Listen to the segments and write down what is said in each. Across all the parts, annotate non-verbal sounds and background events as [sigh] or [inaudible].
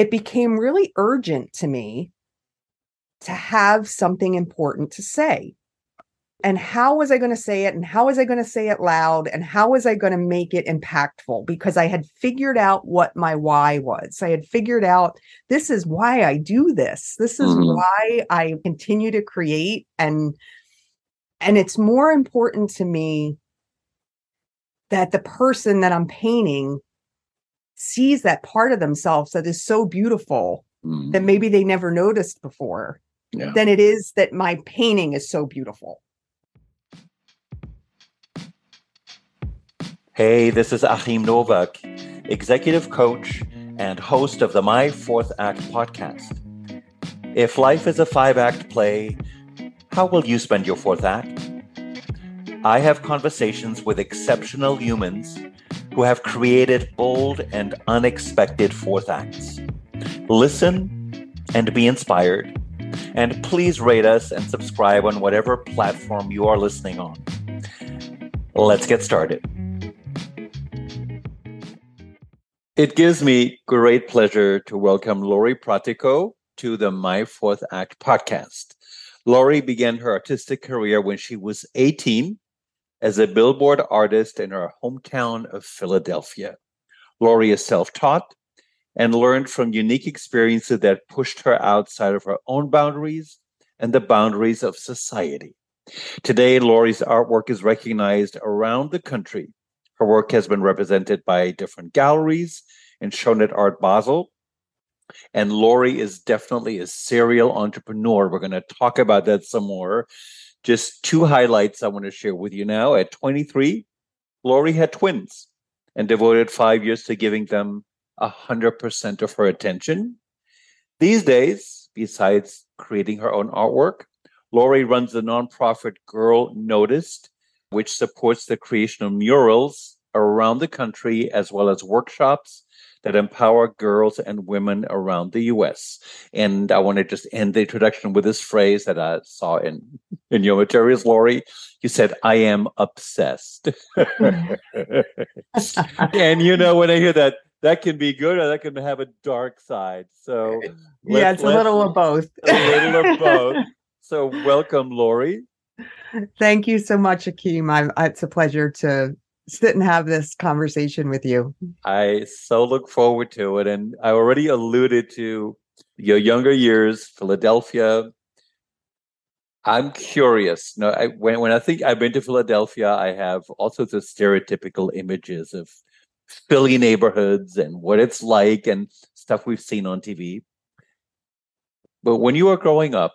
it became really urgent to me to have something important to say. And how was I going to say it? And how was I going to say it loud? And how was I going to make it impactful? Because I had figured out what my why was. I had figured out this is why I do this. This is mm-hmm. why I continue to create. And and it's more important to me that the person that I'm painting sees that part of themselves that is so beautiful mm. that maybe they never noticed before yeah. than it is that my painting is so beautiful. Hey, this is Achim Nowak, executive coach and host of the My Fourth Act podcast. If life is a five act play, how will you spend your fourth act? I have conversations with exceptional humans who have created bold and unexpected fourth acts. Listen and be inspired. And please rate us and subscribe on whatever platform you are listening on. Let's get started. It gives me great pleasure to welcome Lori Pratico to the My Fourth Act podcast. Lori began her artistic career when she was 18 as a billboard artist in her hometown of Philadelphia. Lori is self taught and learned from unique experiences that pushed her outside of her own boundaries and the boundaries of society. Today, Lori's artwork is recognized around the country. Her work has been represented by different galleries and shown at Art Basel. And Lori is definitely a serial entrepreneur. We're going to talk about that some more. Just two highlights I want to share with you now. At 23, Lori had twins and devoted five years to giving them 100% of her attention. These days, besides creating her own artwork, Lori runs the nonprofit Girl Noticed, which supports the creation of murals around the country as well as workshops that empower girls and women around the U.S. And I want to just end the introduction with this phrase that I saw in in your materials, Lori. You said, "I am obsessed," [laughs] and you know when I hear that, that can be good or that can have a dark side. So yeah, it's a little of both. [laughs] a little of both. So welcome, Lori. Thank you so much, Achim. I, it's a pleasure to sit and have this conversation with you. I so look forward to it. And I already alluded to your younger years, Philadelphia. I'm curious. Know, I, when when I think I've been to Philadelphia, I have all sorts of stereotypical images of Philly neighborhoods and what it's like and stuff we've seen on TV. But when you were growing up,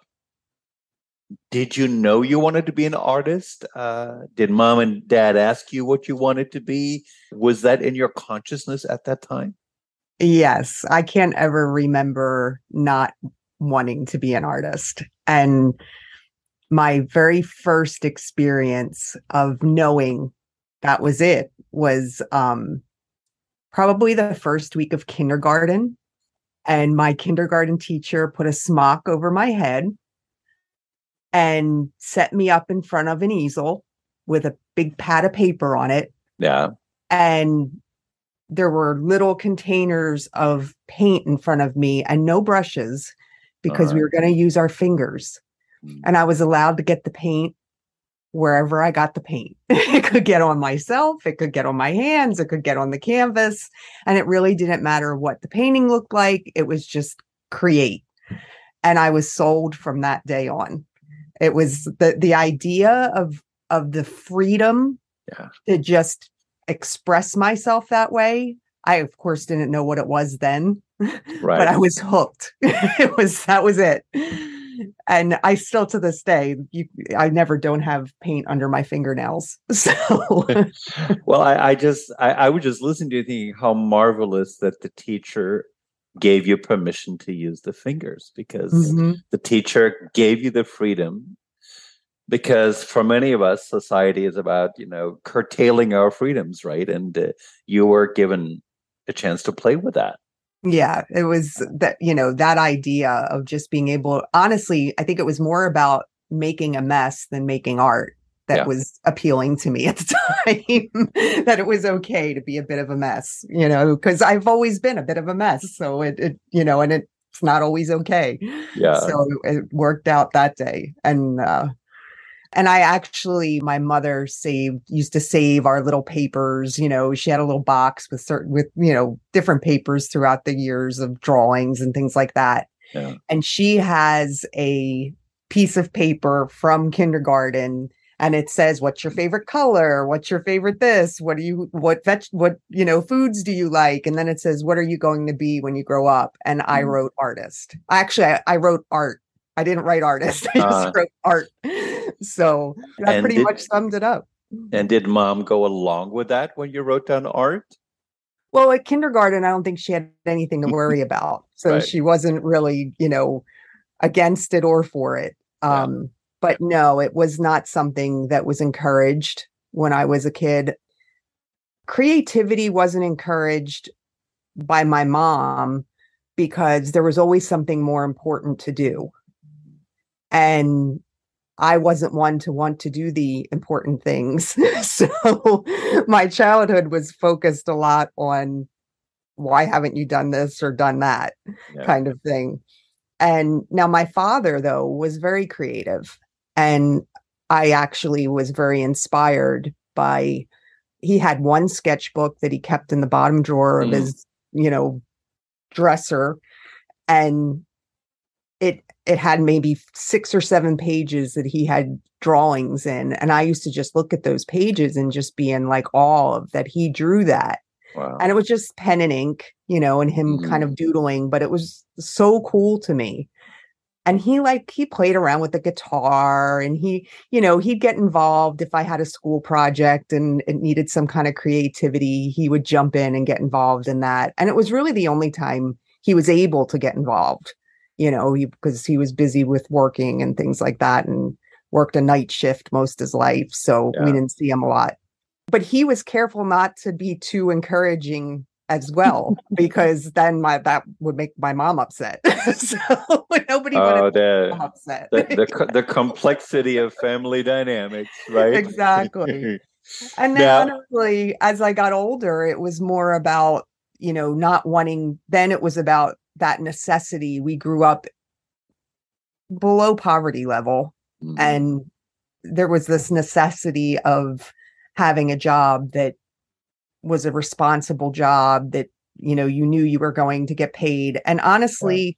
did you know you wanted to be an artist? Uh, did mom and dad ask you what you wanted to be? Was that in your consciousness at that time? Yes, I can't ever remember not wanting to be an artist. And my very first experience of knowing that was it was um, probably the first week of kindergarten. And my kindergarten teacher put a smock over my head and set me up in front of an easel with a big pad of paper on it. Yeah. And there were little containers of paint in front of me and no brushes because right. we were going to use our fingers. Mm. And I was allowed to get the paint wherever I got the paint. [laughs] it could get on myself, it could get on my hands, it could get on the canvas. And it really didn't matter what the painting looked like. It was just create. And I was sold from that day on. It was the the idea of of the freedom yeah. to just express myself that way. I of course didn't know what it was then, right. [laughs] but I was hooked. [laughs] it was that was it. And I still to this day, you, I never don't have paint under my fingernails. [laughs] So, well, I, I just I, I would just listen to you thinking how marvelous that the teacher gave you permission to use the fingers because mm-hmm. the teacher gave you the freedom. Because for many of us society is about you know curtailing our freedoms right? And uh, you were given a chance to play with that. Yeah it was that you know that idea of just being able honestly i think it was more about making a mess than making art that Yeah. was appealing to me at the [laughs] time that it was okay to be a bit of a mess, you know, because I've always been a bit of a mess. So it, it you know, and it's not always okay. Yeah. So it worked out that day. And uh and I actually my mother saved used to save our little papers, you know, she had a little box with certain with, you know, different papers throughout the years of drawings and things like that. Yeah. And she has a piece of paper from kindergarten and it says what's your favorite color? What's your favorite this? What do you what veg what you know foods do you like? And then it says what are you going to be when you grow up? And i Mhm. wrote artist. Actually I, I wrote art. I didn't write artist. [laughs] I just Uh. wrote art. So that pretty did- much summed it up. And did mom go along with that when you wrote down art? well at kindergarten i don't think she had anything to worry [laughs] about. So Right. she wasn't really you know against it or for it. Um but no it was not something that was encouraged when i was a kid creativity wasn't encouraged by my mom because there was always something more important to do and I wasn't one to want to do the important things. [laughs] so my childhood was focused a lot on why haven't you done this or done that Yeah. kind of thing. And now my father, though, was very creative. And I actually was very inspired by he had one sketchbook that he kept in the bottom drawer of Mm. his, you know, dresser. And it it had maybe six or seven pages that he had drawings in. And I used to just look at those pages and just be in like awe of that he drew that Wow. and it was just pen and ink, you know, and him kind of doodling, but it was so cool to me. And he like he played around with the guitar and he, you know, he'd get involved if I had a school project and it needed some kind of creativity, he would jump in and get involved in that. And it was really the only time he was able to get involved, you know, because he was busy with working and things like that and worked a night shift most of his life. So we didn't see him a lot but he was careful not to be too encouraging as well because then my that would make my mom upset [laughs] so nobody Oh, the, upset the, the, the complexity of family dynamics, right? [laughs] Exactly. [laughs] and then Now- honestly as i got older it was more about you know not wanting then it was about that necessity we grew up below poverty level Mhm. and there was this necessity of having a job that was a responsible job that you know you knew you were going to get paid and honestly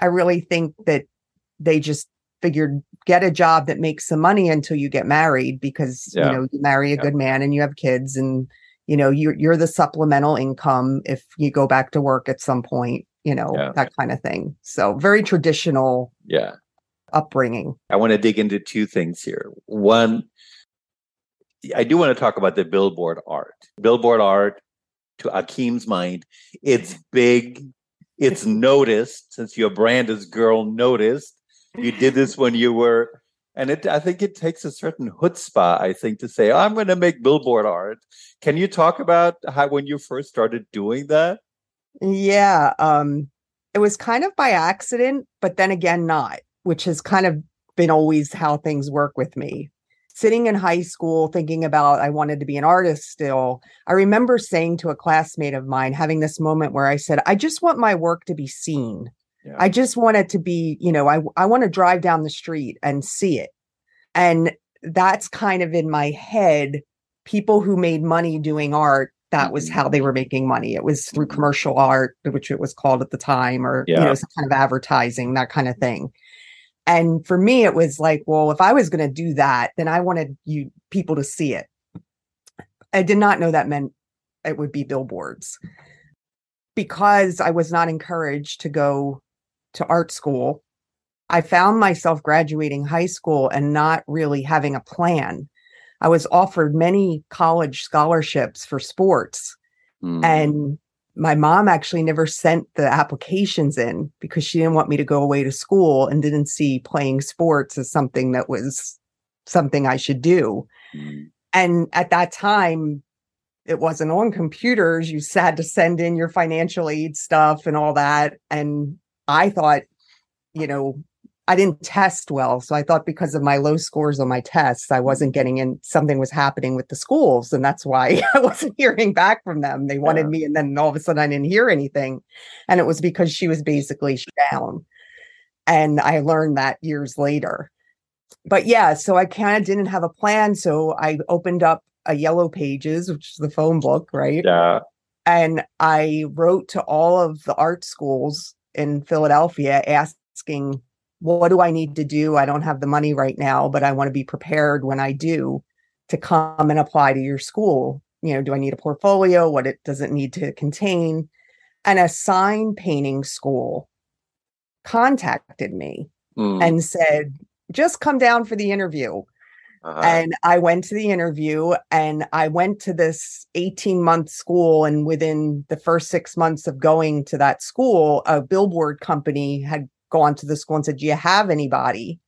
i really think that they just figured get a job that makes some money until you get married because Yeah. you know you marry a Yeah. good man and you have kids and you know you're you're the supplemental income if you go back to work at some point you know Yeah. that kind of thing so very traditional yeah. upbringing I want to dig into two things here. One, I do want to talk about the billboard art. Billboard art, to Achim's mind, it's big, it's [laughs] noticed since your brand is girl noticed. You did this [laughs] when you were, and it. I think it takes a certain chutzpah, I think, to say, "I'm going to make billboard art." Can you talk about how when you first started doing that? Yeah, um it was kind of by accident, but then again not, which has kind of been always how things work with me. Sitting in high school thinking about I wanted to be an artist still. I remember saying to a classmate of mine having this moment where I said, "I just want my work to be seen. Yeah. I just want it to be, you know, I I want to drive down the street and see it." And that's kind of in my head people who made money doing art that was Mhm. how they were making money it was through Mhm. commercial art which it was called at the time or you know some kind of advertising that kind of thing and for me it was like well if i was going to do that then i wanted you people to see it i did not know that meant it would be billboards because i was not encouraged to go to art school i found myself graduating high school and not really having a plan I was offered many college scholarships for sports. Mm. And my mom actually never sent the applications in because she didn't want me to go away to school and didn't see playing sports as something that was something I should do. Mm. And at that time, it wasn't on computers. You had to send in your financial aid stuff and all that. And I thought, you know, I didn't test well. So I thought because of my low scores on my tests, I wasn't mm-hmm. getting in, something was happening with the schools. And that's why [laughs] I wasn't hearing back from them. They wanted yeah. me. And then all of a sudden I didn't hear anything. And it was because she was basically down. And I learned that years later. But yeah, so I kind of didn't have a plan. So I opened up a yellow pages, which is the phone book, right? Yeah. And I wrote to all of the art schools in Philadelphia asking what do I need to do? I don't have the money right now, but I want to be prepared when I do to come and apply to your school. You know, do I need a portfolio? What it does it need to contain? And a sign painting school contacted me mm. and said, just come down for the interview. Uh-huh. And I went to the interview and I went to this 18 month school. And within the first six months of going to that school, a billboard company had gone to the school and said, Do you have anybody?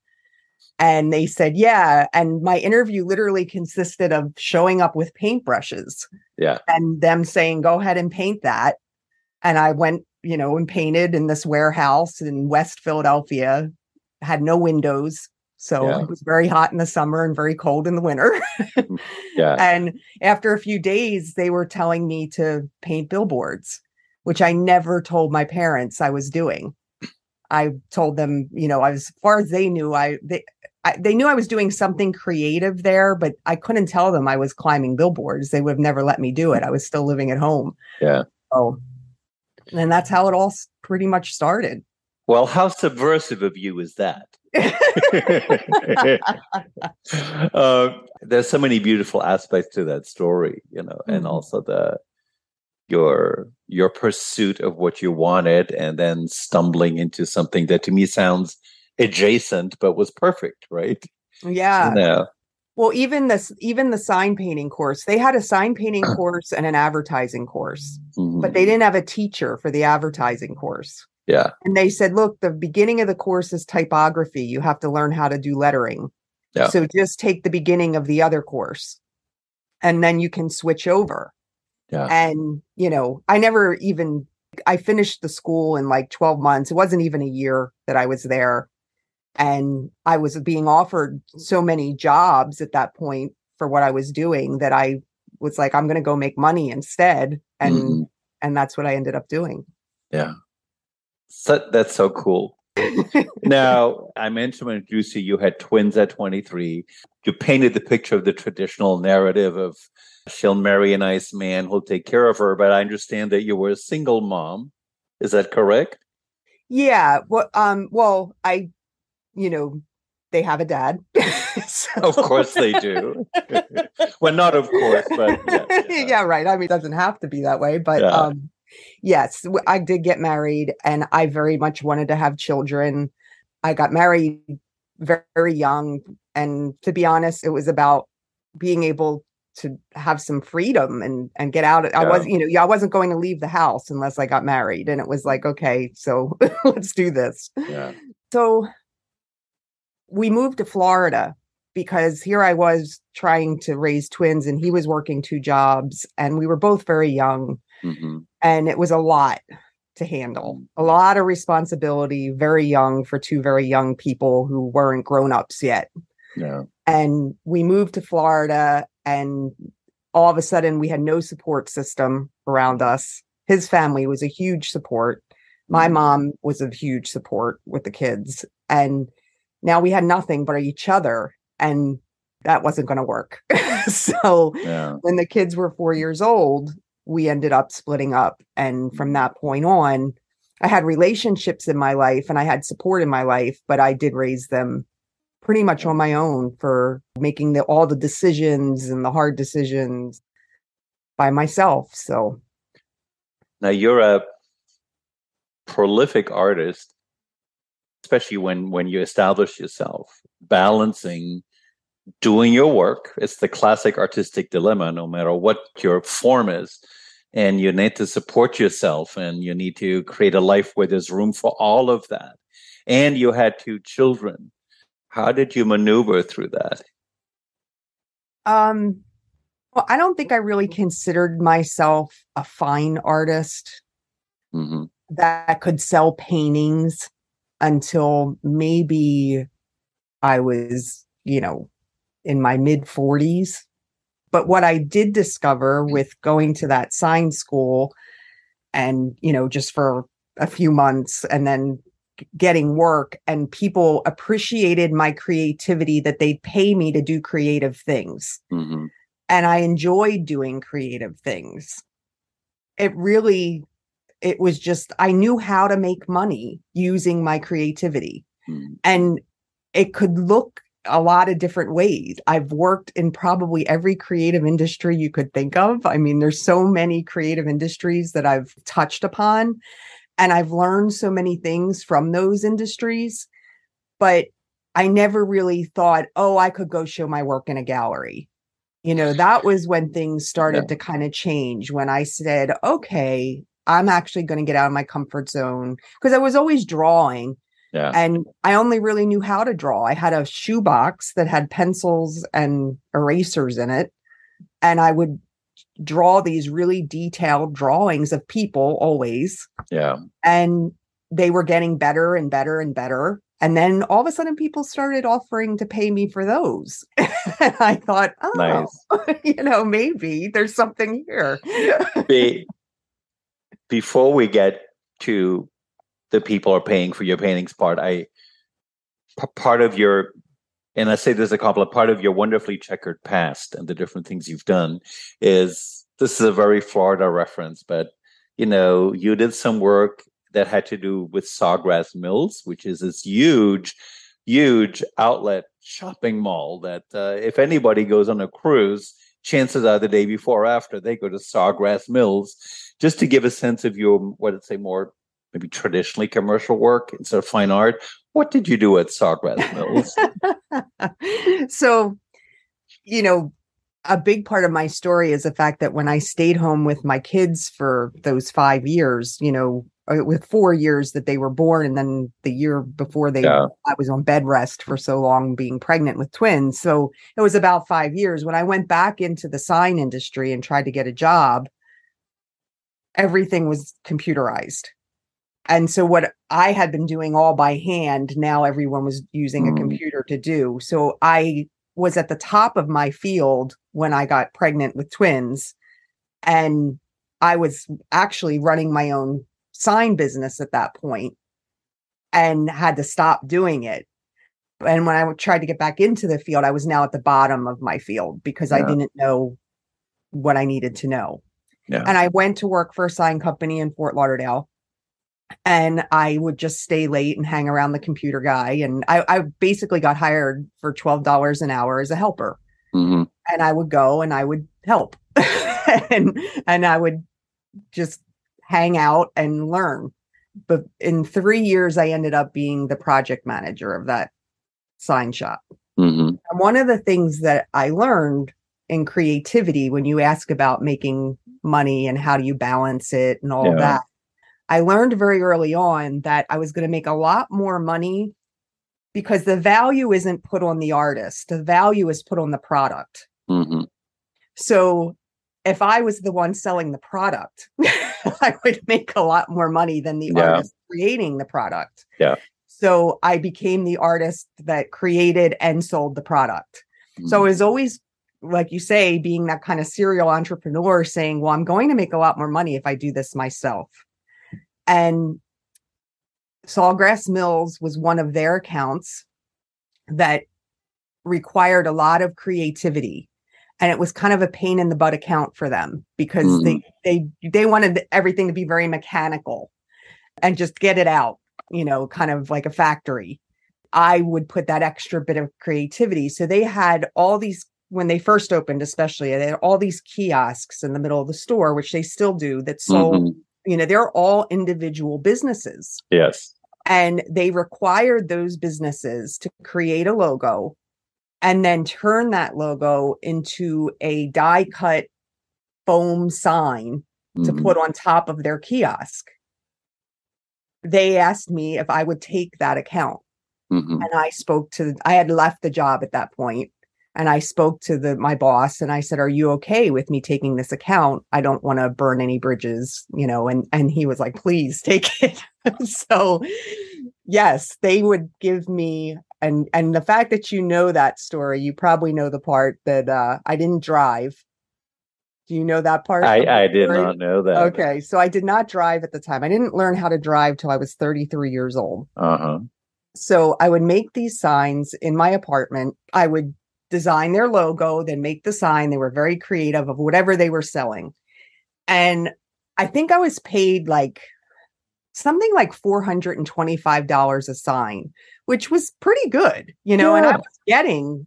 And they said, Yeah. And my interview literally consisted of showing up with paintbrushes. Yeah. And them saying, Go ahead and paint that. And I went, you know, and painted in this warehouse in West Philadelphia, had no windows. So yeah. it was very hot in the summer and very cold in the winter. Mm, [laughs] yeah. And after a few days, they were telling me to paint billboards, which I never told my parents I was doing. I told them, you know, as far as they knew, I they I, they knew I was doing something creative there, but I couldn't tell them I was climbing billboards. They would have never let me do it. I was still living at home. Yeah. So, and that's how it all pretty much started. Well, how subversive of you is that? [laughs] uh, there's so many beautiful aspects to that story, you know, mm-hmm. and also the your your pursuit of what you wanted and then stumbling into something that to me sounds adjacent but was perfect right? Yeah. Yeah well even this even the sign painting course they had a sign painting [clears throat] course and an advertising course mm-hmm. but they didn't have a teacher for the advertising course. Yeah. And they said look the beginning of the course is typography. You have to learn how to do lettering. Yeah. so just take the beginning of the other course and then you can switch over yeah. And, you know, I never even I finished the school in like 12 months. It wasn't even a year that I was there. And I was being offered so many jobs at that point for what I was doing that I was like, I'm gonna go make money instead. And mm-hmm. and that's what I ended up doing. Yeah. So, that's so cool. now, I mentioned when see you had twins at 23. You painted the picture of the traditional narrative of she'll marry a nice man who'll take care of her. But I understand that you were a single mom. Is that correct? Yeah. Well, um, well, I, you know, they have a dad. [laughs] so. Of course they do. [laughs] well, not of course, but yeah, yeah. [laughs] yeah, right. I mean, it doesn't have to be that way, but yeah. um, yes, I did get married, and I very much wanted to have children. I got married very, very young, and to be honest, it was about being able to have some freedom and and get out. Yeah. I was, you know, I wasn't going to leave the house unless I got married, and it was like, okay, so [laughs] let's do this. Yeah. So we moved to Florida because here I was trying to raise twins, and he was working two jobs, and we were both very young, mm-hmm. and it was a lot to handle, a lot of responsibility, very young for two very young people who weren't grown ups yet. Yeah. And we moved to Florida and all of a sudden we had no support system around us. His family was a huge support. My mm. mom was a huge support with the kids. And now we had nothing but each other. And that wasn't going to work. [laughs] so yeah. when the kids were four years old, we ended up splitting up. And from that point on, I had relationships in my life and I had support in my life, but I did raise them pretty much on my own for making the, all the decisions and the hard decisions by myself. So now you're a prolific artist, especially when when you establish yourself, balancing doing your work. It's the classic artistic dilemma, no matter what your form is. And you need to support yourself and you need to create a life where there's room for all of that. And you had two children how did you maneuver through that? Um, well, I don't think I really considered myself a fine artist mm-hmm. that could sell paintings. until maybe I was, you know, in my mid 40s. But what I did discover with going to that sign school and, you know, just for a few months and then getting work and people appreciated my creativity that they'd pay me to do creative things. Mm-hmm. And I enjoyed doing creative things. It really, it was just, I knew how to make money using my creativity. Mm-hmm. And it could look a lot of different ways. I've worked in probably every creative industry you could think of. I mean, there's so many creative industries that I've touched upon and I've learned so many things from those industries, but I never really thought, oh, I could go show my work in a gallery. You know, that was when things started yeah. to kind of change when I said, okay, I'm actually going to get out of my comfort zone because I was always drawing. Yeah. And I only really knew how to draw. I had a shoebox that had pencils and erasers in it. And I would draw these really detailed drawings of people always. Yeah. And they were getting better and better and better. And then all of a sudden people started offering to pay me for those. [laughs] and I thought, oh, nice. [laughs] you know, maybe there's something here. [laughs] Be, before we get to the people are paying for your paintings part, I p- part of your and I say there's a couple of part of your wonderfully checkered past and the different things you've done is this is a very Florida reference, but you know, you did some work that had to do with Sawgrass Mills, which is this huge, huge outlet shopping mall that uh, if anybody goes on a cruise, chances are the day before or after they go to Sawgrass Mills, just to give a sense of your what I'd say more maybe traditionally commercial work instead of fine art. What did you do at Sawgrass Mills? [laughs] so, you know, a big part of my story is the fact that when I stayed home with my kids for those five years, you know, uh, with four years that they were born, and then the year before they, yeah. I was on bed rest for so long being pregnant with twins. So it was about five years. When I went back into the sign industry and tried to get a job, everything was computerized. And so what I had been doing all by hand, now everyone was using mm. a computer to do. So I was at the top of my field when I got pregnant with twins. And I was actually running my own sign business at that point and had to stop doing it. And when I tried to get back into the field, I was now at the bottom of my field because yeah. I didn't know what I needed to know. Yeah. And I went to work for a sign company in Fort Lauderdale and I would just stay late and hang around the computer guy. And I, I basically got hired for twelve dollars an hour as a helper, mm-hmm. and I would go and I would help, [laughs] and and I would just hang out and learn. But in three years, I ended up being the project manager of that sign shop. Mm-hmm. And one of the things that I learned in creativity, when you ask about making money and how do you balance it and all yeah. that I learned very early on that I was going to make a lot more money because the value isn't put on the artist, the value is put on the product. Mm-hmm. So if I was the one selling the product, [laughs] I would make a lot more money than the yeah. artist creating the product. Yeah. So I became the artist that created and sold the product. Mm-hmm. So it was always like you say, being that kind of serial entrepreneur saying, well, I'm going to make a lot more money if I do this myself. And Sawgrass Mills was one of their accounts that required a lot of creativity. And it was kind of a pain in the butt account for them because mm. they they they wanted everything to be very mechanical and just get it out you know kind of like a factory. I would put that extra bit of creativity. So they had all these when they first opened especially they had all these kiosks in the middle of the store which they still do that sold mm-hmm you know they're all individual businesses. Yes. And they required those businesses to create a logo and then turn that logo into a die cut foam sign mm-hmm. to put on top of their kiosk. They asked me if i would take that account. Mm-hmm. and i spoke to i had left the job at that point and I spoke to the my boss and I said, "Are you okay with me taking this account? I don't want to burn any bridges, you know." And and he was like, "Please take [laughs] it." so yes, they would give me and and the fact that you know that story, you probably know the part that uh I didn't drive. Do you know that part? I, I did not know that. Okay, so I did not drive at the time. I didn't learn how to drive till I was 33 years old. Uh-huh. So I would make these signs in my apartment. I would design their logo, then make the sign. They were very creative of whatever they were selling. And I think I was paid like something like $425 a sign, which was pretty good, you know, yeah. and I was getting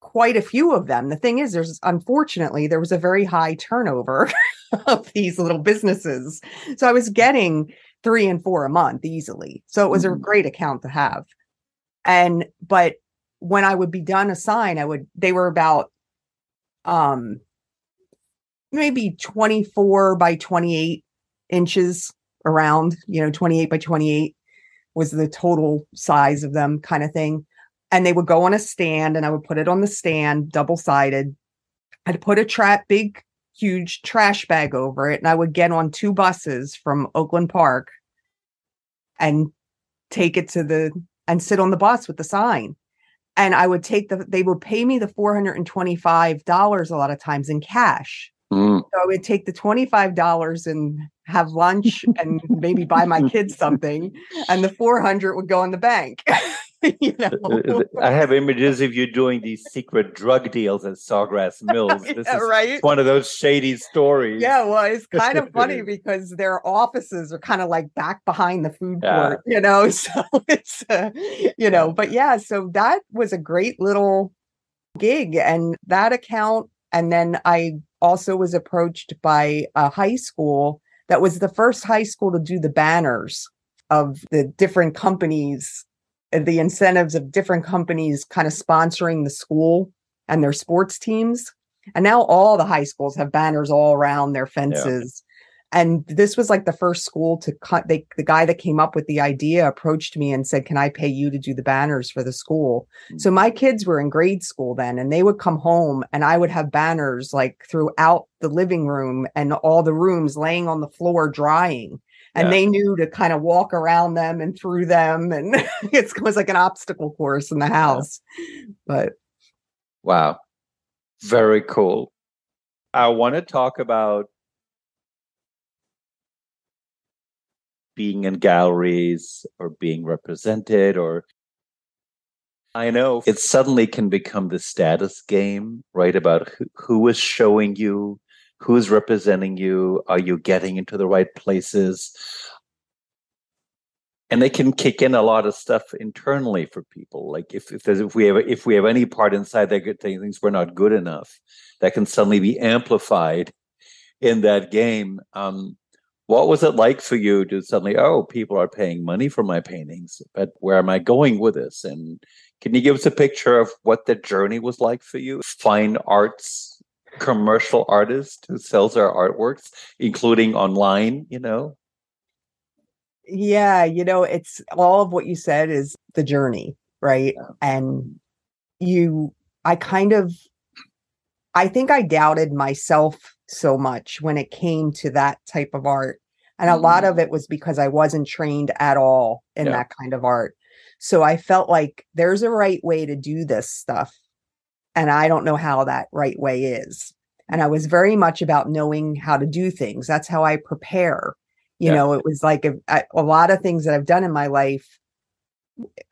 quite a few of them. The thing is, there's unfortunately, there was a very high turnover [laughs] of these little businesses. So I was getting three and four a month easily. So it was mm-hmm. a great account to have. And, but when I would be done a sign, I would, they were about, um, maybe 24 by 28 inches around, you know, 28 by 28 was the total size of them kind of thing. And they would go on a stand and I would put it on the stand, double sided. I'd put a trap, big, huge trash bag over it. And I would get on two buses from Oakland Park and take it to the, and sit on the bus with the sign. And I would take the, they would pay me the $425 a lot of times in cash. Mm. So I would take the $25 and have lunch and maybe buy my kids something, and the 400 would go in the bank. [laughs] [laughs] you know? Uh, uh, I have images of you doing these secret drug deals at Sawgrass [laughs] Mills. This yeah, is right? one of those shady stories. Yeah, well, it's [laughs] kind of funny because their offices are kind of like back behind the food yeah. court, you know. So it's, uh, you know, but yeah, so that was a great little gig, and that account, and then I also was approached by a high school that was the first high school to do the banners of the different companies, the incentives of different companies kind of sponsoring the school and their sports teams. And now all the high schools have banners all around their fences and this was like the first school to cut they the guy that came up with the idea approached me and said can i pay you to do the banners for the school mm-hmm. so my kids were in grade school then and they would come home and i would have banners like throughout the living room and all the rooms laying on the floor drying and yeah. they knew to kind of walk around them and through them and [laughs] it was like an obstacle course in the house yeah. but wow very cool i want to talk about being in galleries or being represented or I know it suddenly can become the status game, right? About who, who is showing you, who's representing you, are you getting into the right places? And they can kick in a lot of stuff internally for people. Like if if, if we have if we have any part inside that good things we're not good enough, that can suddenly be amplified in that game. Um, what was it like for you to suddenly, oh, people are paying money for my paintings, but where am I going with this? And can you give us a picture of what the journey was like for you? Fine arts, commercial artist who sells their artworks, including online, you know? Yeah, you know, it's all of what you said is the journey, right? Yeah. And you, I kind of, I think I doubted myself so much when it came to that type of art. And a lot mm-hmm. of it was because I wasn't trained at all in yeah. that kind of art. So I felt like there's a right way to do this stuff. And I don't know how that right way is. And I was very much about knowing how to do things. That's how I prepare. You yeah. know, it was like a, a lot of things that I've done in my life,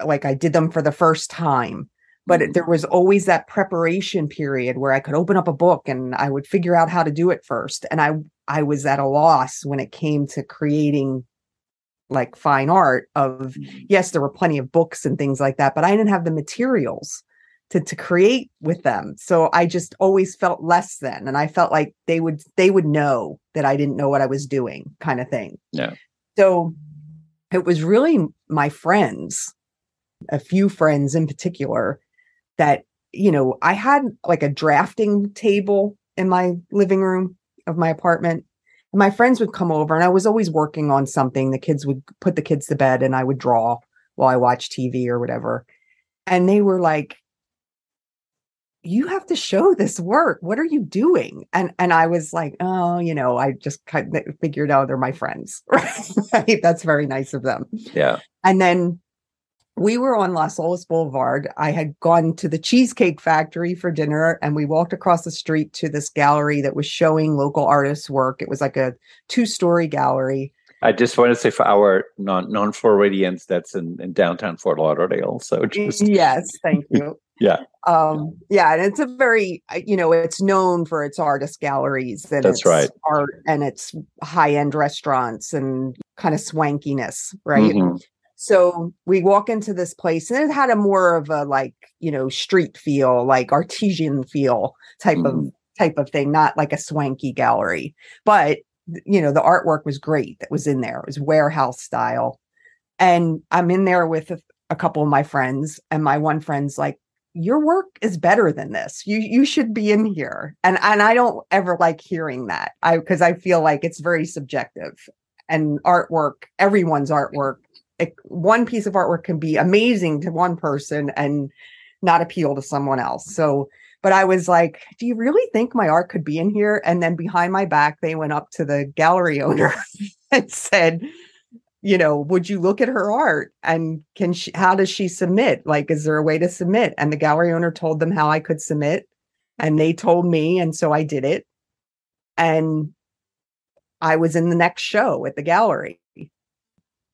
like I did them for the first time but mm-hmm. there was always that preparation period where I could open up a book and I would figure out how to do it first. And I I was at a loss when it came to creating like fine art of mm-hmm. yes, there were plenty of books and things like that, but I didn't have the materials to to create with them. So I just always felt less than and I felt like they would they would know that I didn't know what I was doing kind of thing. Yeah. So it was really my friends, a few friends in particular that you know i had like a drafting table in my living room of my apartment and my friends would come over and i was always working on something the kids would put the kids to bed and i would draw while i watched tv or whatever and they were like you have to show this work what are you doing and and i was like oh you know i just kind of figured out they're my friends [laughs] right that's very nice of them yeah and then we were on Las Olas Boulevard. I had gone to the Cheesecake Factory for dinner, and we walked across the street to this gallery that was showing local artists' work. It was like a two story gallery. I just want to say for our non non Floridians, that's in, in downtown Fort Lauderdale. So mm, just yes, thank you. Yeah, um, yeah, and it's a very uh, you know it's known for its artist galleries and that's right art and its high end restaurants and kind of swankiness, right? Mm-hmm. So we walk into this place and it had a more of a like, you know, street feel, like artesian feel type mm-hmm. of type of thing, not like a swanky gallery. But you know, the artwork was great that was in there. It was warehouse style. And I'm in there with a, a couple of my friends and my one friend's like, your work is better than this. You you should be in here. And and I don't ever like hearing that. I because I feel like it's very subjective. And artwork, everyone's artwork it, one piece of artwork can be amazing to one person and not appeal to someone else. So, but I was like, do you really think my art could be in here? And then behind my back, they went up to the gallery [laughs] owner and said, you know, would you look at her art and can she, how does she submit? Like, is there a way to submit? And the gallery owner told them how I could submit and they told me. And so I did it. And I was in the next show at the gallery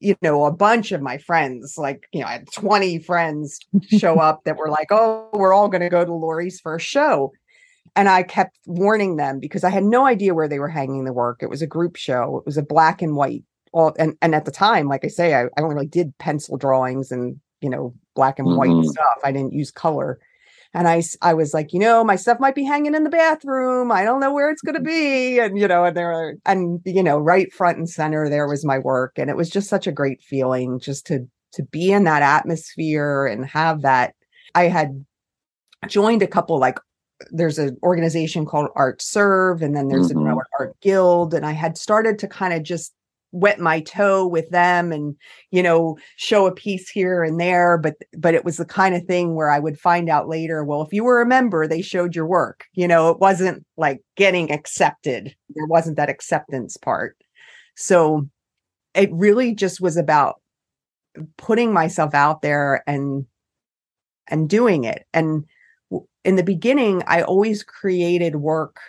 you know, a bunch of my friends, like, you know, I had 20 friends show [laughs] up that were like, oh, we're all going to go to Lori's first show. And I kept warning them because I had no idea where they were hanging the work. It was a group show, it was a black and white. All, and, and at the time, like I say, I, I only really did pencil drawings and, you know, black and mm-hmm. white stuff. I didn't use color and I, I was like, you know, my stuff might be hanging in the bathroom. I don't know where it's going to be. And, you know, and there, and, you know, right front and center, there was my work. And it was just such a great feeling just to, to be in that atmosphere and have that. I had joined a couple like there's an organization called ArtServe, and then there's mm-hmm. Art Guild, and I had started to kind of just wet my toe with them and you know show a piece here and there but but it was the kind of thing where i would find out later well if you were a member they showed your work you know it wasn't like getting accepted. There wasn't that acceptance part. So it really just was about putting myself out there and and doing it. And in the beginning i always created work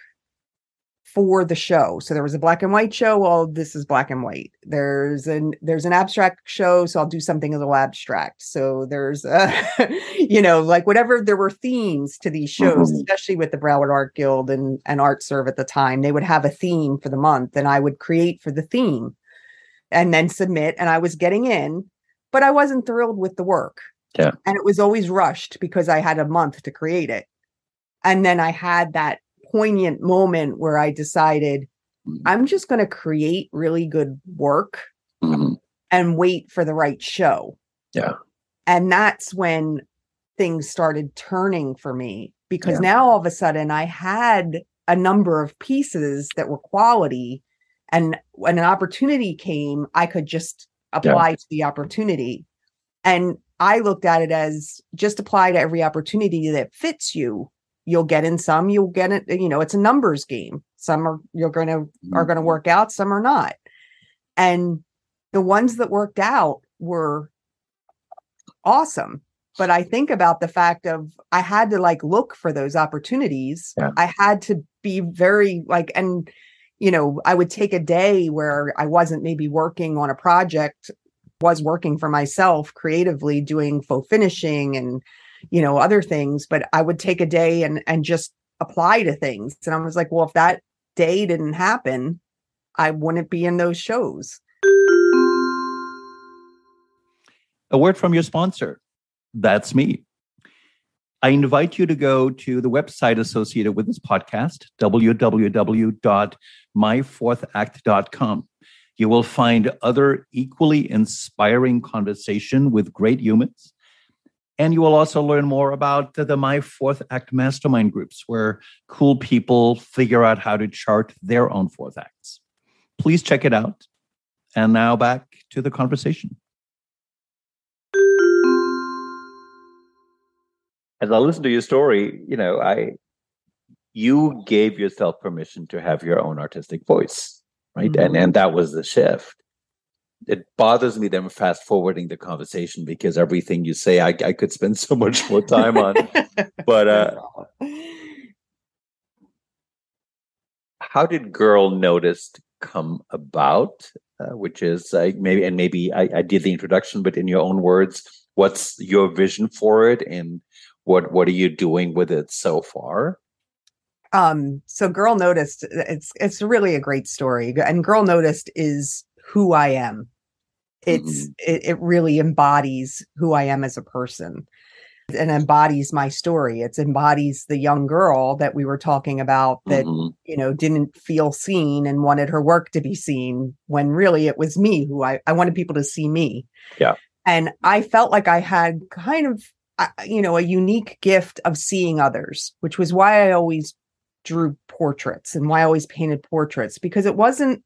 for the show. So there was a black and white show. Well, this is black and white. There's an there's an abstract show, so I'll do something a little abstract. So there's a, [laughs] you know, like whatever there were themes to these shows, mm-hmm. especially with the Broward Art Guild and, and ArtServe at the time. They would have a theme for the month, and I would create for the theme and then submit. And I was getting in, but I wasn't thrilled with the work. Yeah. And it was always rushed because I had a month to create it. And then I had that poignant moment where I decided mm-hmm. I'm just going to create really good work mm-hmm. and wait for the right show. Yeah. And that's when things started turning for me because yeah. now all of a sudden I had a number of pieces that were quality and when an opportunity came I could just apply yeah. to the opportunity and I looked at it as just apply to every opportunity that fits you you'll get in some you'll get it you know it's a numbers game some are you're going to are going to mm-hmm. work out some are not and the ones that worked out were awesome but i think about the fact of i had to like look for those opportunities yeah. i had to be very like and you know i would take a day where i wasn't maybe working on a project was working for myself creatively doing faux finishing and you know, other things, but I would take a day and and just apply to things. And I was like, well, if that day didn't happen, I wouldn't be in those shows. A word from your sponsor. That's me. I invite you to go to the website associated with this podcast, www.myfourthact.com. You will find other equally inspiring conversation with great humans and you will also learn more about the, the, My Fourth Act mastermind groups, where cool people figure out how to chart their own fourth acts. Please check it out. And now back to the conversation. As I listen to your story, you know, I you gave yourself permission to have your own artistic voice, right? Mm-hmm. And and that was the shift. It bothers me that I'm fast forwarding the conversation because everything you say I, I could spend [laughs] so much more time on. [laughs] but uh, how did Girl Noticed come about? Uh, which is uh, maybe and maybe I, I did the introduction, but in your own words, what's your vision for it and what what are you doing with it so far? Um, so Girl Noticed, it's it's really a great story, and Girl Noticed is who I am. It's mm-hmm. it, it really embodies who I am as a person and embodies my story. It embodies the young girl that we were talking about that, mm-hmm. you know, didn't feel seen and wanted her work to be seen when really it was me who I, I wanted people to see me. Yeah. And I felt like I had kind of, you know, a unique gift of seeing others, which was why I always drew portraits and why I always painted portraits because it wasn't,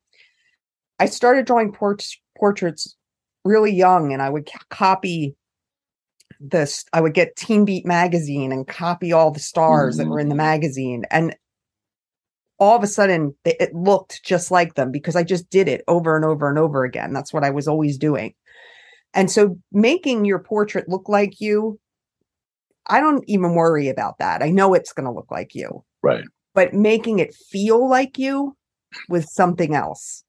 I started drawing port- portraits really young and I would copy this I would get Teen Beat magazine and copy all the stars mm-hmm. that were in the magazine and all of a sudden it looked just like them because I just did it over and over and over again. That's what I was always doing. And so making your portrait look like you I don't even worry about that. I know it's going to look like you. Right. But making it feel like you with something else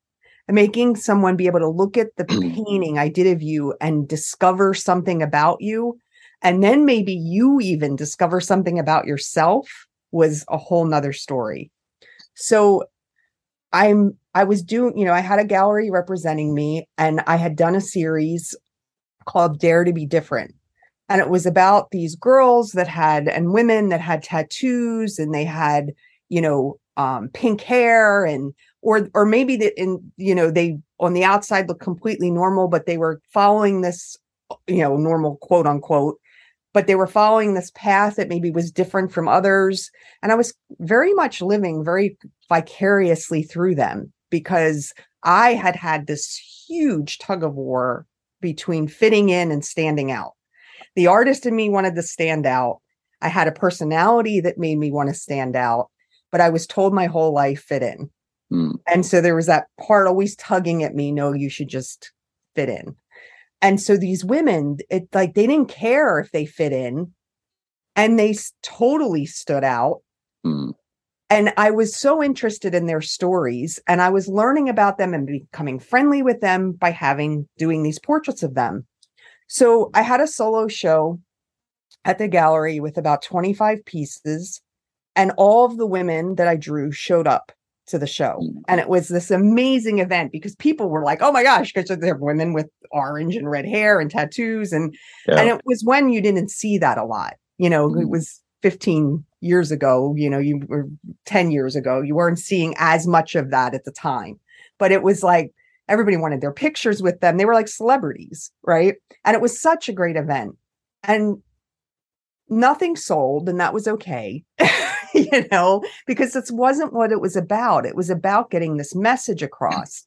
making someone be able to look at the [clears throat] painting I did of you and discover something about you. And then maybe you even discover something about yourself was a whole nother story. So i'm i was doing you know i had a gallery representing me and i had done a series called dare to be different. And it was about these girls that had and women that had tattoos and they had you know um, pink hair and or or maybe that in you know they on the outside look completely normal but they were following this you know normal quote unquote but they were following this path that maybe was different from others. And I was very much living very vicariously through them because I had had this huge tug of war between fitting in and standing out. The artist in me wanted to stand out. I had a personality that made me want to stand out, but I was told my whole life fit in. Mm. And so there was that part always tugging at me no, you should just fit in. And so these women, it like they didn't care if they fit in and they totally stood out. Mm. And I was so interested in their stories and I was learning about them and becoming friendly with them by having doing these portraits of them. So I had a solo show at the gallery with about 25 pieces and all of the women that I drew showed up to the show. Mm. And it was this amazing event because people were like, oh my gosh, because they're women with orange and red hair and tattoos. And yeah. and it was when you didn't see that a lot. You know, mm. it was 15 years ago, you know, you were 10 years ago, you weren't seeing as much of that at the time. But it was like everybody wanted their pictures with them. They were like celebrities, right? And it was such a great event. And nothing sold, and that was okay. [laughs] [laughs] you know, because this wasn't what it was about. It was about getting this message across.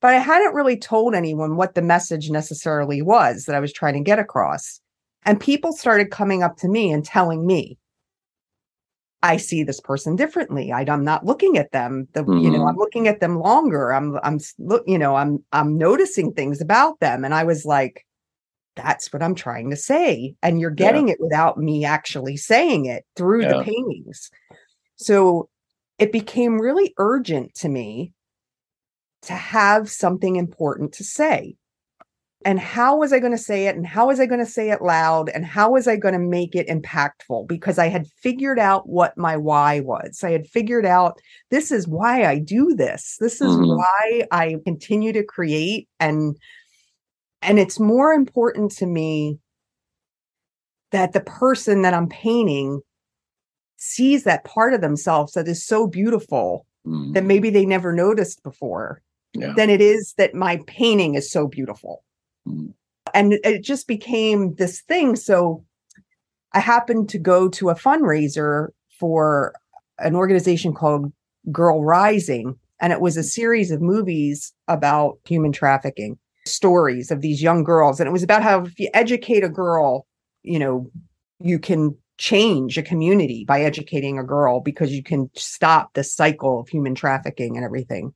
But I hadn't really told anyone what the message necessarily was that I was trying to get across. And people started coming up to me and telling me, I see this person differently. I, am not looking at them. The, mm-hmm. You know, I'm mm-hmm. looking at them longer. I'm, I'm, you know, I'm, I'm noticing things about them. And I was like, that's what I'm trying to say. And you're getting yeah. it without me actually saying it through yeah. the paintings. So it became really urgent to me to have something important to say. And how was I going to say it? And how was I going to say it loud? And how was I going to make it impactful? Because I had figured out what my why was. I had figured out this is why I do this. This is mm-hmm. why I continue to create and and it's more important to me that the person that I'm painting sees that part of themselves that is so beautiful mm. that maybe they never noticed before yeah. than it is that my painting is so beautiful. Mm. And it just became this thing. So I happened to go to a fundraiser for an organization called Girl Rising, and it was a series of movies about human trafficking stories of these young girls. And it was about how if you educate a girl, you know, you can change a community by educating a girl because you can stop the cycle of human trafficking and everything.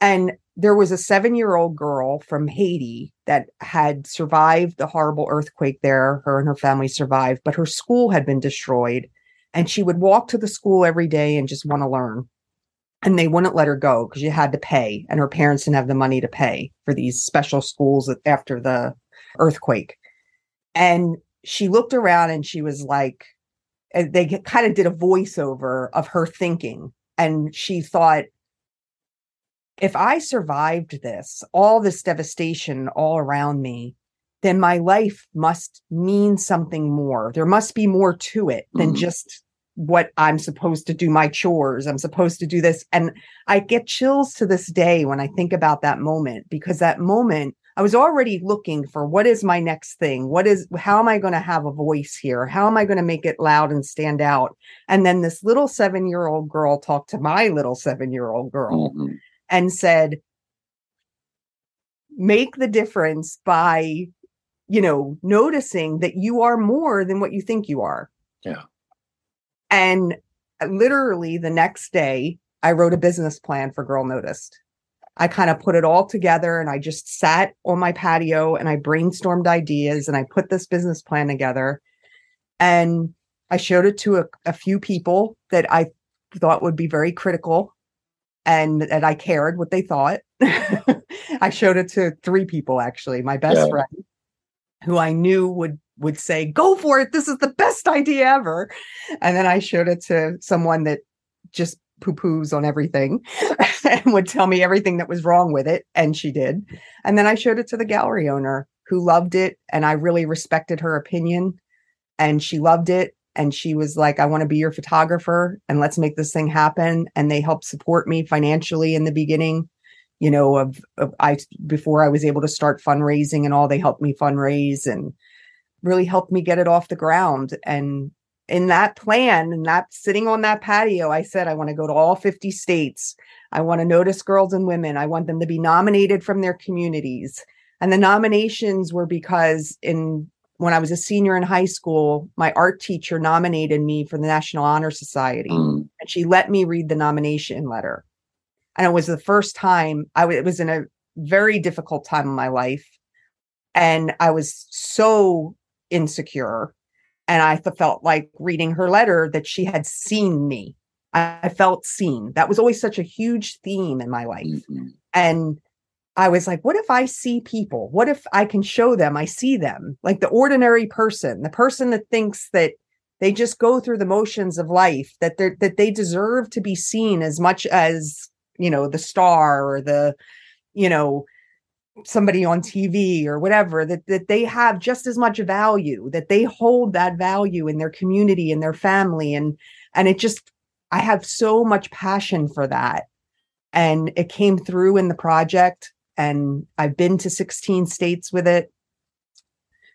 And there was a seven year old girl from Haiti that had survived the horrible earthquake there. Her and her family survived, but her school had been destroyed. And she would walk to the school every day and just want to learn. And they wouldn't let her go because you had to pay, and her parents didn't have the money to pay for these special schools after the earthquake. And she looked around and she was like, they kind of did a voiceover of her thinking. And she thought, if I survived this, all this devastation all around me, then my life must mean something more. There must be more to it than mm-hmm. just what I'm supposed to do my chores. I'm supposed to do this. And I get chills to this day when I think about that moment because that moment I was already looking for what is my next thing? What is how am I going to have a voice here? How am I going to make it loud and stand out? And then this little 7-year-old girl talked to my little 7-year-old girl mm-hmm. and said make the difference by you know noticing that you are more than what you think you are. Yeah. And uh, literally the next day, I wrote a business plan for Girl Noticed. I kind of put it all together and I just sat on my patio and I brainstormed ideas and I put this business plan together. And I showed it to a, a few people that I thought would be very critical and that I cared what they thought. [laughs] I showed it to three people actually, my best yeah. friend who I knew would would say, go for it. This is the best idea ever. And then I showed it to someone that just poo poos on everything [laughs] and would tell me everything that was wrong with it. And she did. And then I showed it to the gallery owner who loved it. And I really respected her opinion. And she loved it. And she was like, I want to be your photographer and let's make this thing happen. And they helped support me financially in the beginning you know of, of, i before i was able to start fundraising and all they helped me fundraise and really helped me get it off the ground. And in that plan and that sitting on that patio, I said, I want to go to all 50 states. I want to notice girls and women. I want them to be nominated from their communities. And the nominations were because in when I was a senior in high school, my art teacher nominated me for the National Honor Society, mm. and she let me read the nomination letter. And it was the first time I w- it was in a very difficult time in my life, and I was so insecure. And I felt like reading her letter that she had seen me. I felt seen. That was always such a huge theme in my life. Mm-hmm. And I was like, what if I see people? What if I can show them I see them? Like the ordinary person, the person that thinks that they just go through the motions of life, that they that they deserve to be seen as much as, you know, the star or the, you know, somebody on TV or whatever that that they have just as much value that they hold that value in their community and their family. And and it just I have so much passion for that. And it came through in the project and I've been to 16 states with it.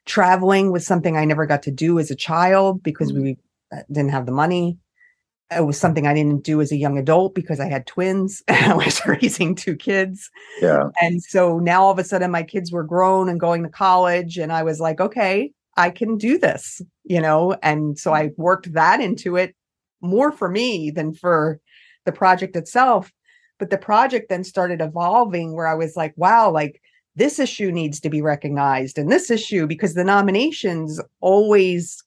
Traveling was something I never got to do as a child because mm-hmm. we uh, didn't have the money it was something I didn't do as a young adult because I had twins [laughs] I was [laughs] raising two kids. Yeah. And so now all of a sudden my kids were grown and going to college and I was like, okay, I can do this, you know? And so I worked that into it more for me than for the project itself. But the project then started evolving where I was like, wow, like this issue needs to be recognized and this issue because the nominations always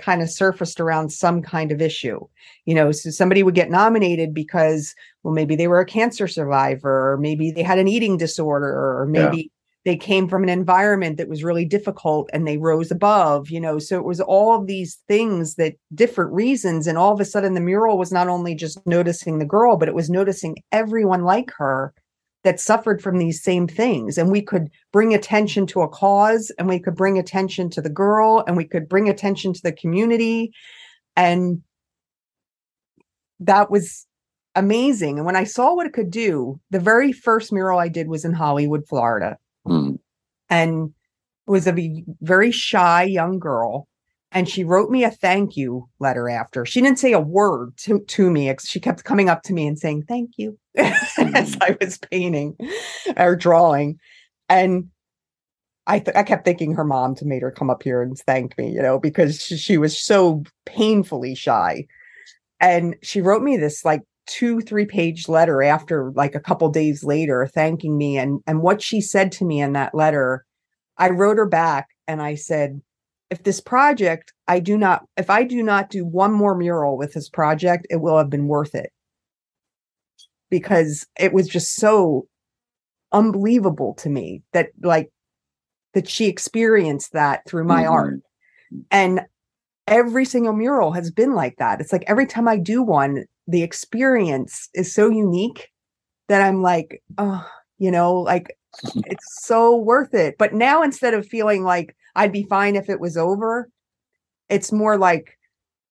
kind of surfaced around some kind of issue. You know, so somebody would get nominated because, well, maybe they were a cancer survivor, or maybe they had an eating disorder, or maybe yeah. they came from an environment that was really difficult and they rose above, you know. So it was all of these things that different reasons. And all of a sudden, the mural was not only just noticing the girl, but it was noticing everyone like her that suffered from these same things. And we could bring attention to a cause and we could bring attention to the girl and we could bring attention to the community. And that was amazing. And when i saw what it could do the very first mural i did was in hollywood florida. Mm. and it was a very shy young girl and she wrote me a thank you letter after. She didn't say a word to, to me. She kept coming up to me and saying thank you [laughs] as mm-hmm. I was painting or drawing. And I, th- I kept thinking her mom to made her come up here and thank me, you know, because she, she was so painfully shy. And she wrote me this like two, three page letter after like a couple days later thanking me. And and what she said to me in that letter, I wrote her back and I said, if this project, I do not, if I do not do one more mural with this project, it will have been worth it. Because it was just so unbelievable to me that like that she experienced that through my mm-hmm. art. And every single mural has been like that. It's like every time I do one, the experience is so unique that I'm like, oh, you know, like [laughs] it's so worth it. But now instead of feeling like I'd be fine if it was over, it's more like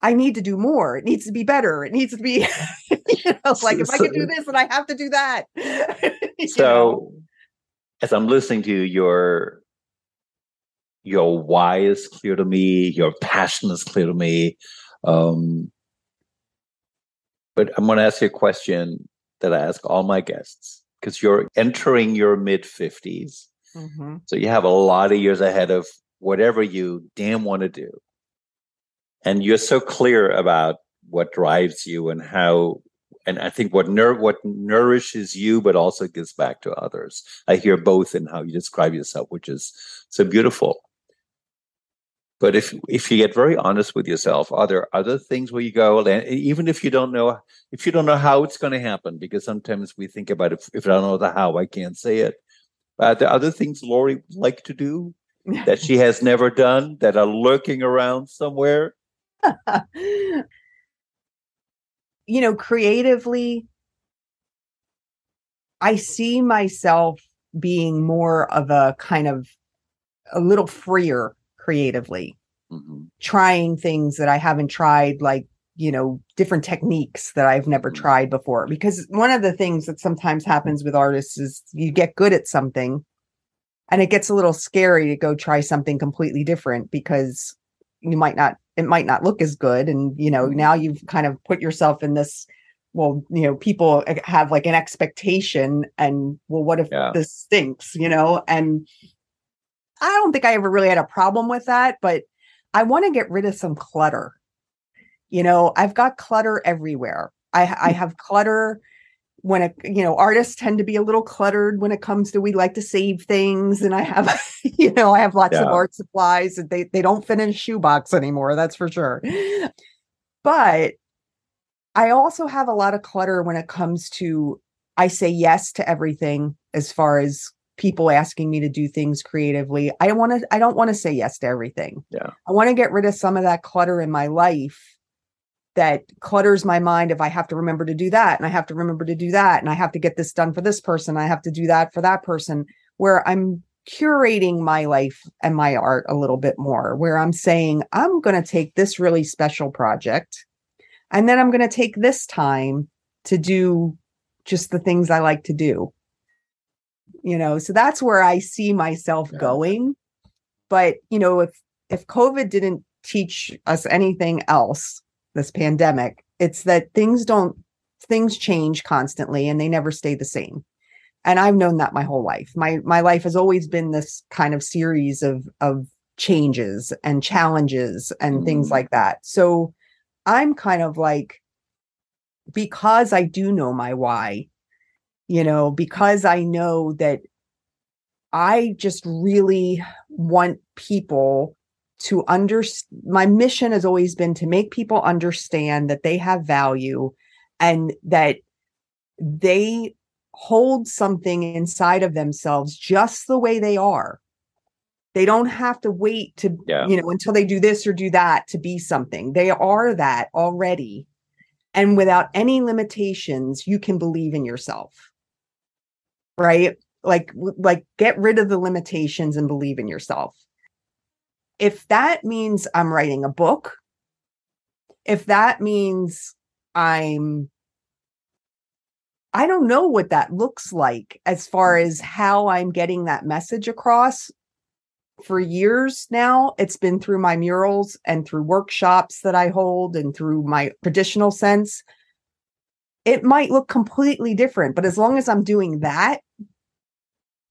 I need to do more. It needs to be better. It needs to be, [laughs] you know, like if I can do this and I have to do that. [laughs] so know? as I'm listening to you, your your why is clear to me, your passion is clear to me. Um, but I'm going to ask you a question that I ask all my guests because you're entering your mid 50s. Mm-hmm. So you have a lot of years ahead of whatever you damn want to do. And you're so clear about what drives you and how and I think what nur- what nourishes you, but also gives back to others. I hear both in how you describe yourself, which is so beautiful. But if if you get very honest with yourself, are there other things where you go, even if you don't know if you don't know how it's going to happen, because sometimes we think about if if I don't know the how, I can't say it. Are there other things Lori would like to do that she has never done that are lurking around somewhere? [laughs] you know, creatively, I see myself being more of a kind of a little freer creatively, mm-hmm. trying things that I haven't tried, like, you know, different techniques that I've never mm-hmm. tried before. Because one of the things that sometimes happens with artists is you get good at something and it gets a little scary to go try something completely different because you might not, it might not look as good. And, you know, mm-hmm. now you've kind of put yourself in this well, you know, people have like an expectation and well, what if yeah. this stinks, you know? And I don't think I ever really had a problem with that, but I want to get rid of some clutter. You know, I've got clutter everywhere. I, I hmm. have clutter when a you know, artists tend to be a little cluttered when it comes to we like to save things. And I have, [laughs] you know, I have lots yeah. of art supplies and they, they don't fit in a shoebox anymore, that's for sure. But I also have a lot of clutter when it comes to I say yes to everything as far as people asking me to do things creatively. I want to I don't want to say yes to everything. Yeah. I want to get rid of some of that clutter in my life that clutters my mind if I have to remember to do that and I have to remember to do that and I have to get this done for this person, I have to do that for that person where I'm curating my life and my art a little bit more where I'm saying I'm going to take this really special project and then I'm going to take this time to do just the things I like to do you know so that's where i see myself yeah. going but you know if if covid didn't teach us anything else this pandemic it's that things don't things change constantly and they never stay the same. And i've known that my whole life. My my life has always been this kind of series of of changes and challenges and mm-hmm. things like that. So i'm kind of like because i do know my why you know, because I know that I just really want people to understand. My mission has always been to make people understand that they have value and that they hold something inside of themselves just the way they are. They don't have to wait to, yeah. you know, until they do this or do that to be something. They are that already. And without any limitations, you can believe in yourself right? Like like get rid of the limitations and believe in yourself. If that means I'm writing a book, if that means I'm I don't know what that looks like as far as how I'm getting that message across. For years now, it's been through my murals and through workshops that I hold and through my traditional sense. It might look completely different, but as long as I'm doing that,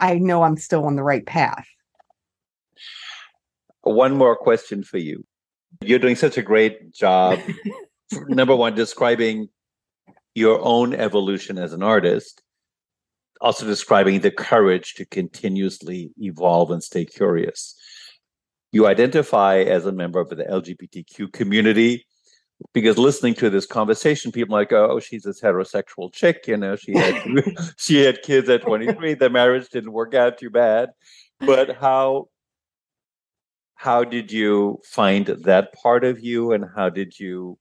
I know I'm still on the right path. One more question for you. You're doing such a great job. [laughs] number one, describing your own evolution as an artist, also describing the courage to continuously evolve and stay curious. You identify as a member of the LGBTQ community because listening to this conversation, people like, oh, she's this heterosexual chick, you know, she had [laughs] [laughs] she had kids at 23, the marriage didn't work out too bad. But how how did you find that part of you and how did you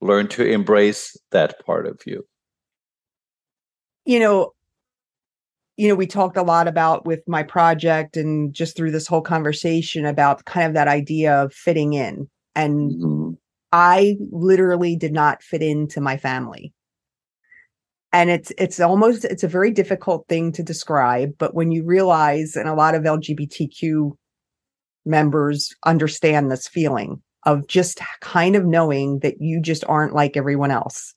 learn to embrace that part of you? You know, you know, we talked a lot about with my project and just through this whole conversation about kind of that idea of fitting in. And mm-hmm. I literally did not fit into my family. And it's it's almost it's a very difficult thing to describe, but when you realize and a lot of LGBTQ members understand this feeling of just kind of knowing that you just aren't like everyone else.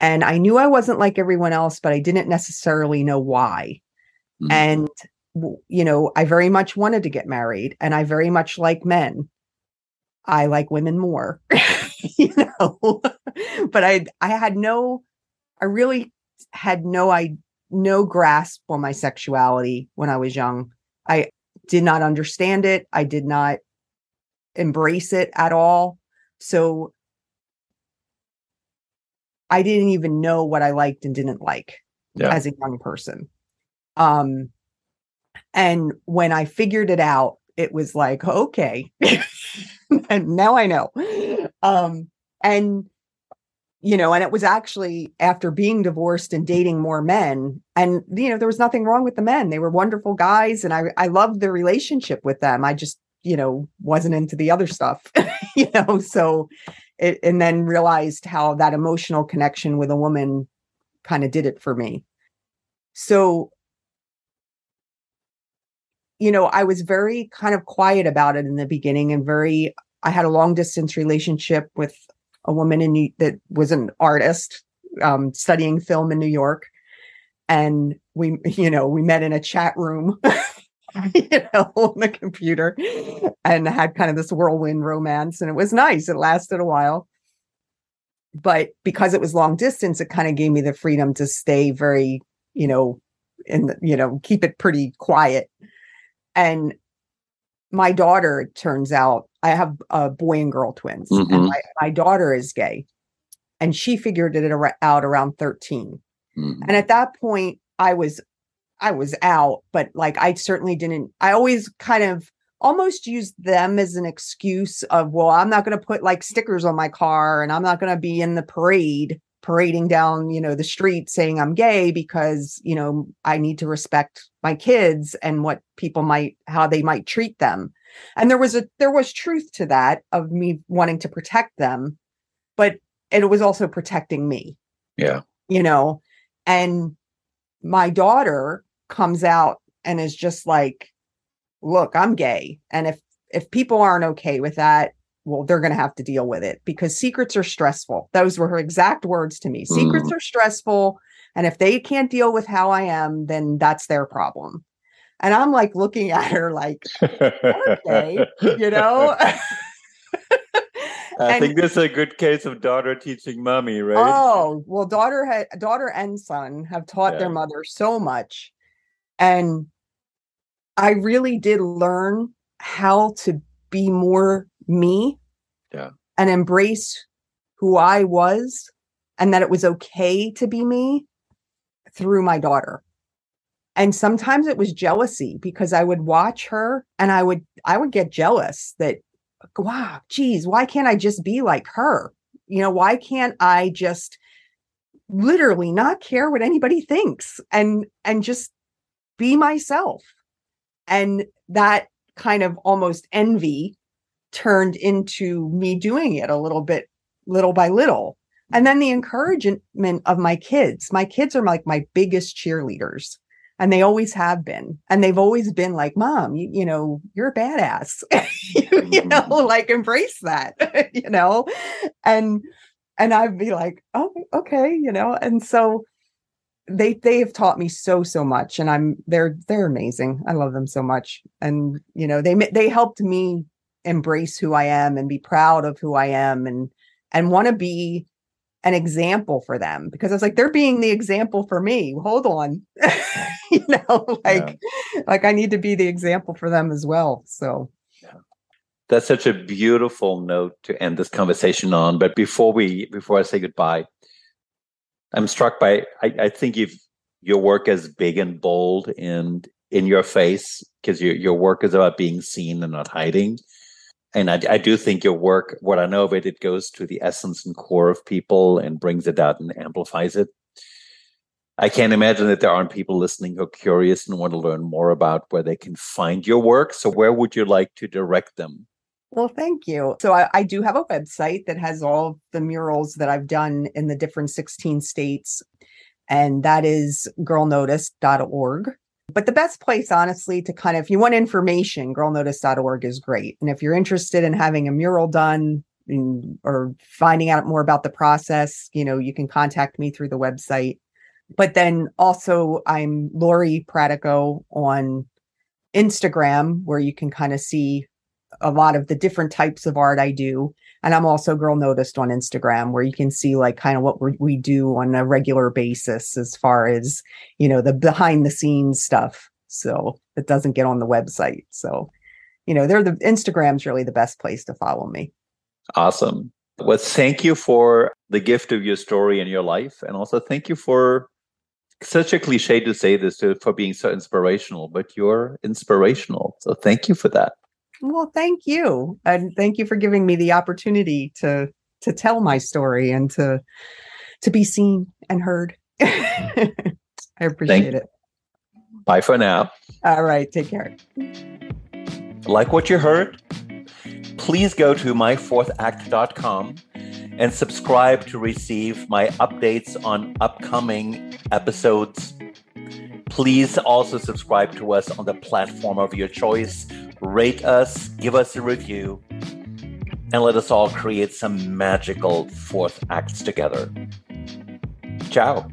And I knew I wasn't like everyone else, but I didn't necessarily know why. Mm-hmm. And you know, I very much wanted to get married and I very much like men. I like women more, [laughs] you know. [laughs] but I I had no I really had no I no grasp on my sexuality when I was young. I did not understand it. I did not embrace it at all. So I didn't even know what I liked and didn't like yeah. as a young person. Um and when I figured it out, it was like, okay, and [laughs] now I know. Um, and you know, and it was actually after being divorced and dating more men, and you know, there was nothing wrong with the men. They were wonderful guys, and I I loved the relationship with them. I just, you know, wasn't into the other stuff, [laughs] you know. So, it, and then realized how that emotional connection with a woman kind of did it for me. So you know, I was very kind of quiet about it in the beginning and very, I had a long distance relationship with a woman in New, that was an artist um, studying film in New York. And we, you know, we met in a chat room, [laughs] you know, [laughs] on the computer and had kind of this whirlwind romance. And it was nice. It lasted a while. But because it was long distance, it kind of gave me the freedom to stay very, you know, and, you know, keep it pretty quiet and my daughter, turns out, I have a boy and girl twins, mm-hmm. and my, my, daughter is gay. And she figured it out around 13. Mm-hmm. And at that point, I was I was out, but like I certainly didn't I always kind of almost used them as an excuse of, well, I'm not going to put like stickers on my car and I'm not going to be in the parade parading down, you know, the street saying I'm gay because, you know, I need to respect my kids and what people might how they might treat them. And there was a there was truth to that of me wanting to protect them, but it was also protecting me. Yeah. You know, and my daughter comes out and is just like, look, I'm gay. And if if people aren't okay with that, well, they're going to have to deal with it because secrets are stressful. Those were her exact words to me. Secrets mm. are stressful. And if they can't deal with how I am, then that's their problem. And I'm like looking at her like, okay, you know? [laughs] I and, think this is a good case of daughter teaching mommy, right? Oh, well, daughter had daughter and son have taught yeah. their mother so much. And I really did learn how to be more me yeah and embrace who i was and that it was okay to be me through my daughter and sometimes it was jealousy because i would watch her and i would i would get jealous that wow geez why can't i just be like her you know why can't i just literally not care what anybody thinks and and just be myself and that kind of almost envy turned into me doing it a little bit, little by little. And then the encouragement of my kids. My kids are like my biggest cheerleaders and they always have been. And they've always been like, Mom, you, you know, you're a badass. [laughs] you, you know, mm-hmm. like embrace that, [laughs] you know? And and I'd be like, oh, okay, you know, and so they they have taught me so so much and i'm they're they're amazing i love them so much and you know they they helped me embrace who I am and be proud of who I am and and want to be an example for them because I was like, they're being the example for me. Hold on. [laughs] you know, [laughs] like yeah. like I need to be the example for them as well. So yeah. that's such a beautiful note to end this conversation on. But before we before I say goodbye, I'm struck by I, I think you've your work is big and bold and in your face because your your work is about being seen and not hiding and I, I, do think your work, what I know of it, it goes to the essence and core of people and brings it out and amplifies it. I can't imagine that there aren't people listening who are curious and want to learn more about where they can find your work. So, where would you like to direct them? Well, thank you. So, I, I do have a website that has all the murals that I've done in the different 16 states, and that is girlnotice.org. But the best place, honestly, to kind of, if you want information, girlnotice.org is great. And if you're interested in having a mural done in, or finding out more about the process, you know, you can contact me through the website. But then also, I'm Lori Pratico on Instagram, where you can kind of see a lot of the different types of art I do. And I'm also Girl Noticed on Instagram, where you can see like kind of what we do on a regular basis as far as, you know, the behind the scenes stuff. So it doesn't get on the website. So, you know, they're the Instagram's really the best place to follow me. Awesome. Well, thank you for the gift of your story and your life. And also thank you for such a cliche to say this for being so inspirational, but you're inspirational. So thank you for that. Well, thank you. And thank you for giving me the opportunity to to tell my story and to to be seen and heard. [laughs] I appreciate thank it. Bye for now. All right, take care. Like what you heard? Please go to myfourthact.com and subscribe to receive my updates on upcoming episodes. Please also subscribe to us on the platform of your choice rate us, give us a review, and let us all create some magical fourth acts together. Ciao.